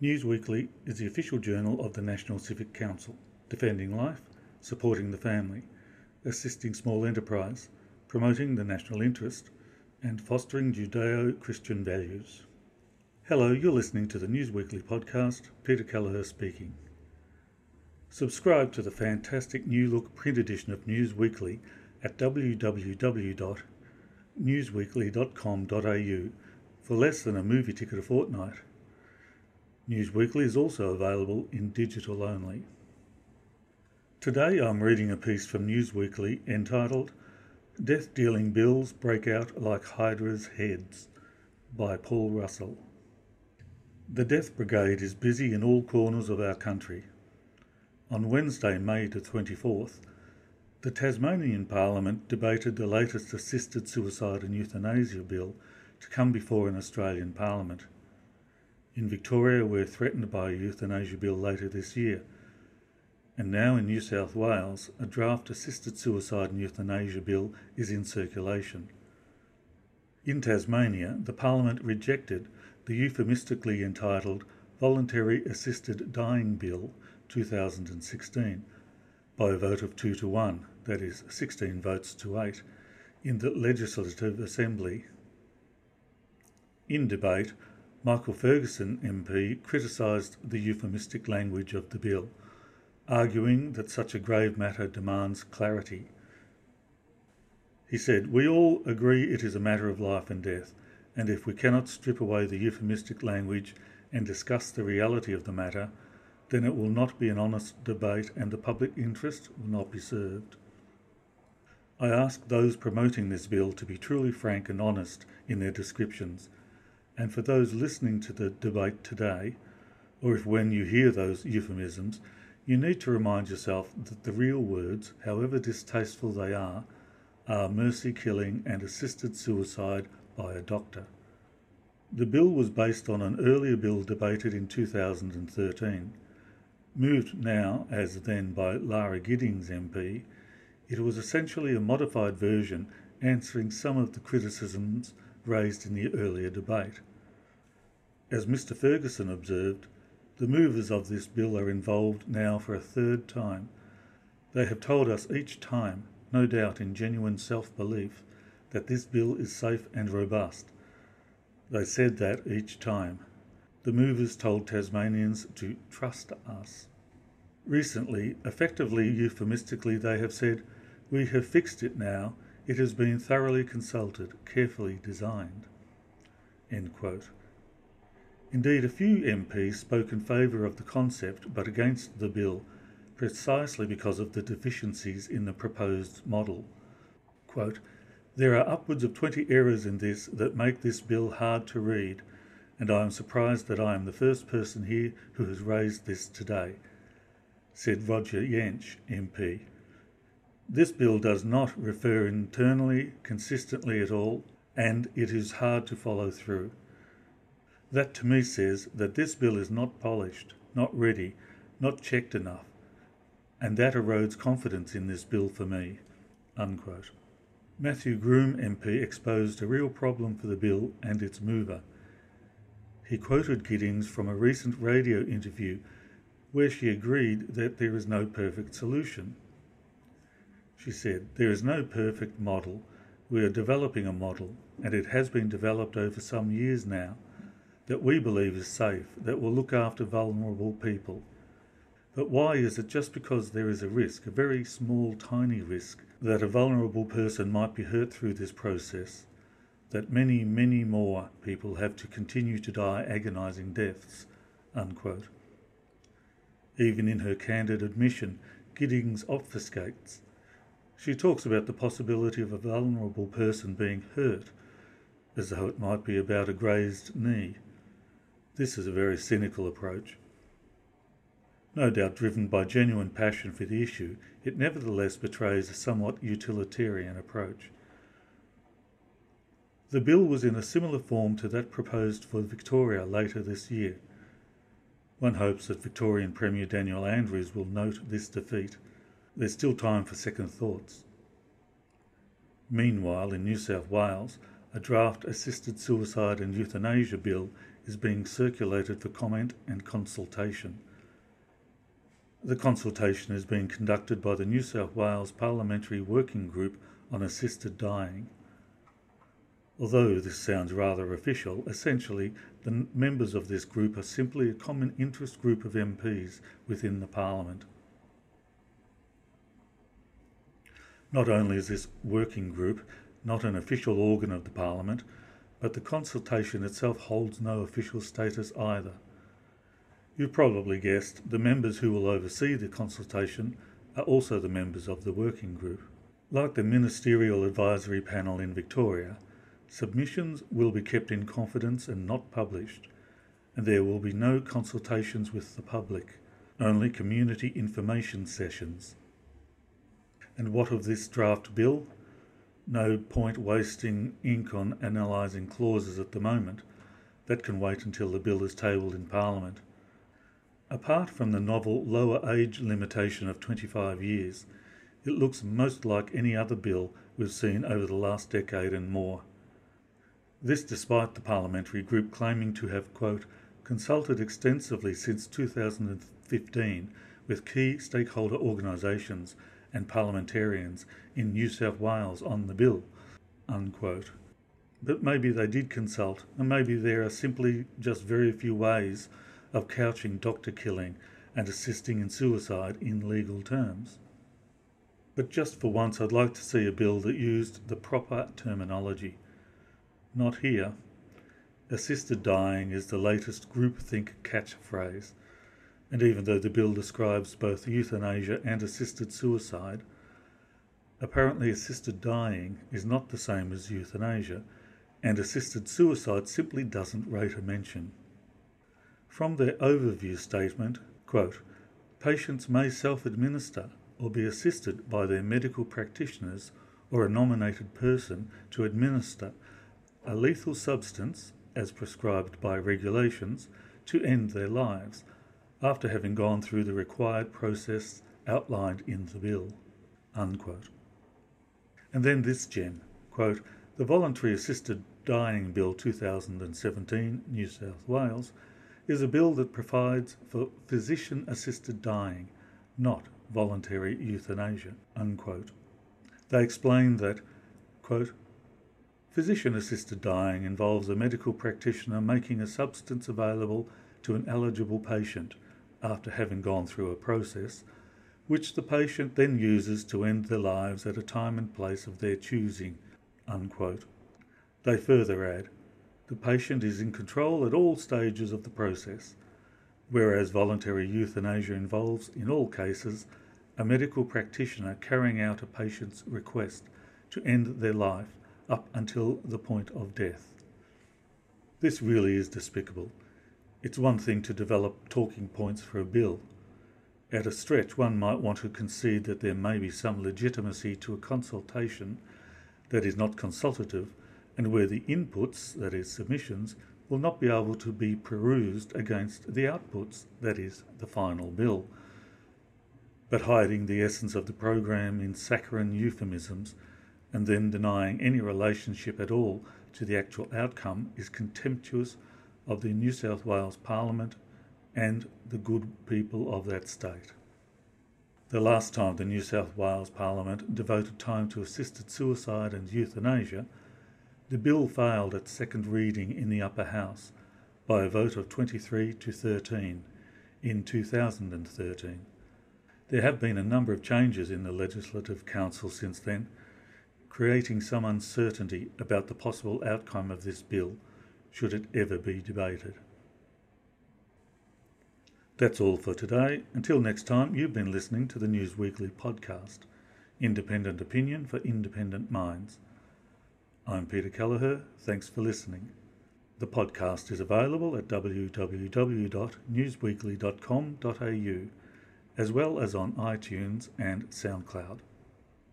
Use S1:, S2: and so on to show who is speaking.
S1: News Weekly is the official journal of the National Civic Council, defending life, supporting the family, assisting small enterprise, promoting the national interest, and fostering Judeo Christian values. Hello, you're listening to the News Weekly podcast. Peter Kelleher speaking. Subscribe to the fantastic new look print edition of News Weekly at www.newsweekly.com.au for less than a movie ticket a fortnight. News Weekly is also available in digital only. Today I'm reading a piece from News Weekly entitled Death Dealing Bills Break Out Like Hydra's Heads by Paul Russell. The Death Brigade is busy in all corners of our country. On Wednesday, May the 24th, the Tasmanian Parliament debated the latest assisted suicide and euthanasia bill to come before an Australian Parliament. In Victoria, we're threatened by a euthanasia bill later this year. And now in New South Wales, a draft assisted suicide and euthanasia bill is in circulation. In Tasmania, the Parliament rejected the euphemistically entitled Voluntary Assisted Dying Bill 2016 by a vote of 2 to 1, that is, 16 votes to 8, in the Legislative Assembly in debate, Michael Ferguson MP criticised the euphemistic language of the bill, arguing that such a grave matter demands clarity. He said, We all agree it is a matter of life and death, and if we cannot strip away the euphemistic language and discuss the reality of the matter, then it will not be an honest debate and the public interest will not be served. I ask those promoting this bill to be truly frank and honest in their descriptions and for those listening to the debate today, or if when you hear those euphemisms, you need to remind yourself that the real words, however distasteful they are, are mercy killing and assisted suicide by a doctor. The bill was based on an earlier bill debated in 2013. Moved now, as then by Lara Giddings MP, it was essentially a modified version answering some of the criticisms raised in the earlier debate. As Mr Ferguson observed, the movers of this bill are involved now for a third time. They have told us each time, no doubt in genuine self belief, that this bill is safe and robust. They said that each time. The movers told Tasmanians to trust us. Recently, effectively euphemistically, they have said, We have fixed it now. It has been thoroughly consulted, carefully designed. End quote. Indeed, a few MPs spoke in favour of the concept but against the bill precisely because of the deficiencies in the proposed model. Quote, there are upwards of 20 errors in this that make this bill hard to read, and I am surprised that I am the first person here who has raised this today, said Roger Jaensch, MP. This bill does not refer internally consistently at all, and it is hard to follow through. That to me says that this bill is not polished, not ready, not checked enough, and that erodes confidence in this bill for me. Unquote. Matthew Groom MP exposed a real problem for the bill and its mover. He quoted Giddings from a recent radio interview where she agreed that there is no perfect solution. She said, There is no perfect model. We are developing a model, and it has been developed over some years now that we believe is safe, that will look after vulnerable people. But why is it just because there is a risk, a very small, tiny risk, that a vulnerable person might be hurt through this process, that many, many more people have to continue to die agonizing deaths? Unquote. Even in her candid admission, Giddings obfuscates. She talks about the possibility of a vulnerable person being hurt, as though it might be about a grazed knee. This is a very cynical approach. No doubt driven by genuine passion for the issue, it nevertheless betrays a somewhat utilitarian approach. The bill was in a similar form to that proposed for Victoria later this year. One hopes that Victorian Premier Daniel Andrews will note this defeat. There's still time for second thoughts. Meanwhile, in New South Wales, a draft assisted suicide and euthanasia bill is being circulated for comment and consultation. The consultation is being conducted by the New South Wales Parliamentary Working Group on Assisted Dying. Although this sounds rather official, essentially the members of this group are simply a common interest group of MPs within the Parliament. Not only is this working group not an official organ of the Parliament, but the consultation itself holds no official status either. You've probably guessed the members who will oversee the consultation are also the members of the working group. Like the Ministerial Advisory Panel in Victoria, submissions will be kept in confidence and not published, and there will be no consultations with the public, only community information sessions. And what of this draft bill? No point wasting ink on analysing clauses at the moment. That can wait until the bill is tabled in Parliament. Apart from the novel lower age limitation of 25 years, it looks most like any other bill we've seen over the last decade and more. This despite the parliamentary group claiming to have, quote, consulted extensively since 2015 with key stakeholder organisations and parliamentarians in New South Wales on the bill. Unquote. But maybe they did consult, and maybe there are simply just very few ways of couching doctor killing and assisting in suicide in legal terms. But just for once, I'd like to see a bill that used the proper terminology. Not here. Assisted dying is the latest groupthink catchphrase and even though the bill describes both euthanasia and assisted suicide, apparently assisted dying is not the same as euthanasia, and assisted suicide simply doesn't rate a mention. From their overview statement, quote, patients may self administer or be assisted by their medical practitioners or a nominated person to administer a lethal substance, as prescribed by regulations, to end their lives after having gone through the required process outlined in the bill. Unquote. And then this gem quote, The Voluntary Assisted Dying Bill 2017, New South Wales, is a bill that provides for physician assisted dying, not voluntary euthanasia. Unquote. They explain that, quote, Physician assisted dying involves a medical practitioner making a substance available to an eligible patient after having gone through a process, which the patient then uses to end their lives at a time and place of their choosing. Unquote. They further add, the patient is in control at all stages of the process, whereas voluntary euthanasia involves, in all cases, a medical practitioner carrying out a patient's request to end their life up until the point of death. This really is despicable it's one thing to develop talking points for a bill. At a stretch, one might want to concede that there may be some legitimacy to a consultation that is not consultative and where the inputs, that is, submissions, will not be able to be perused against the outputs, that is, the final bill. But hiding the essence of the program in saccharine euphemisms and then denying any relationship at all to the actual outcome is contemptuous of the New South Wales Parliament and the good people of that state. The last time the New South Wales Parliament devoted time to assisted suicide and euthanasia, the bill failed at second reading in the Upper House by a vote of 23 to 13 in 2013. There have been a number of changes in the Legislative Council since then, creating some uncertainty about the possible outcome of this bill should it ever be debated. That's all for today. Until next time, you've been listening to the News Weekly podcast, Independent Opinion for Independent Minds. I'm Peter Kelleher. Thanks for listening. The podcast is available at www.newsweekly.com.au, as well as on iTunes and SoundCloud.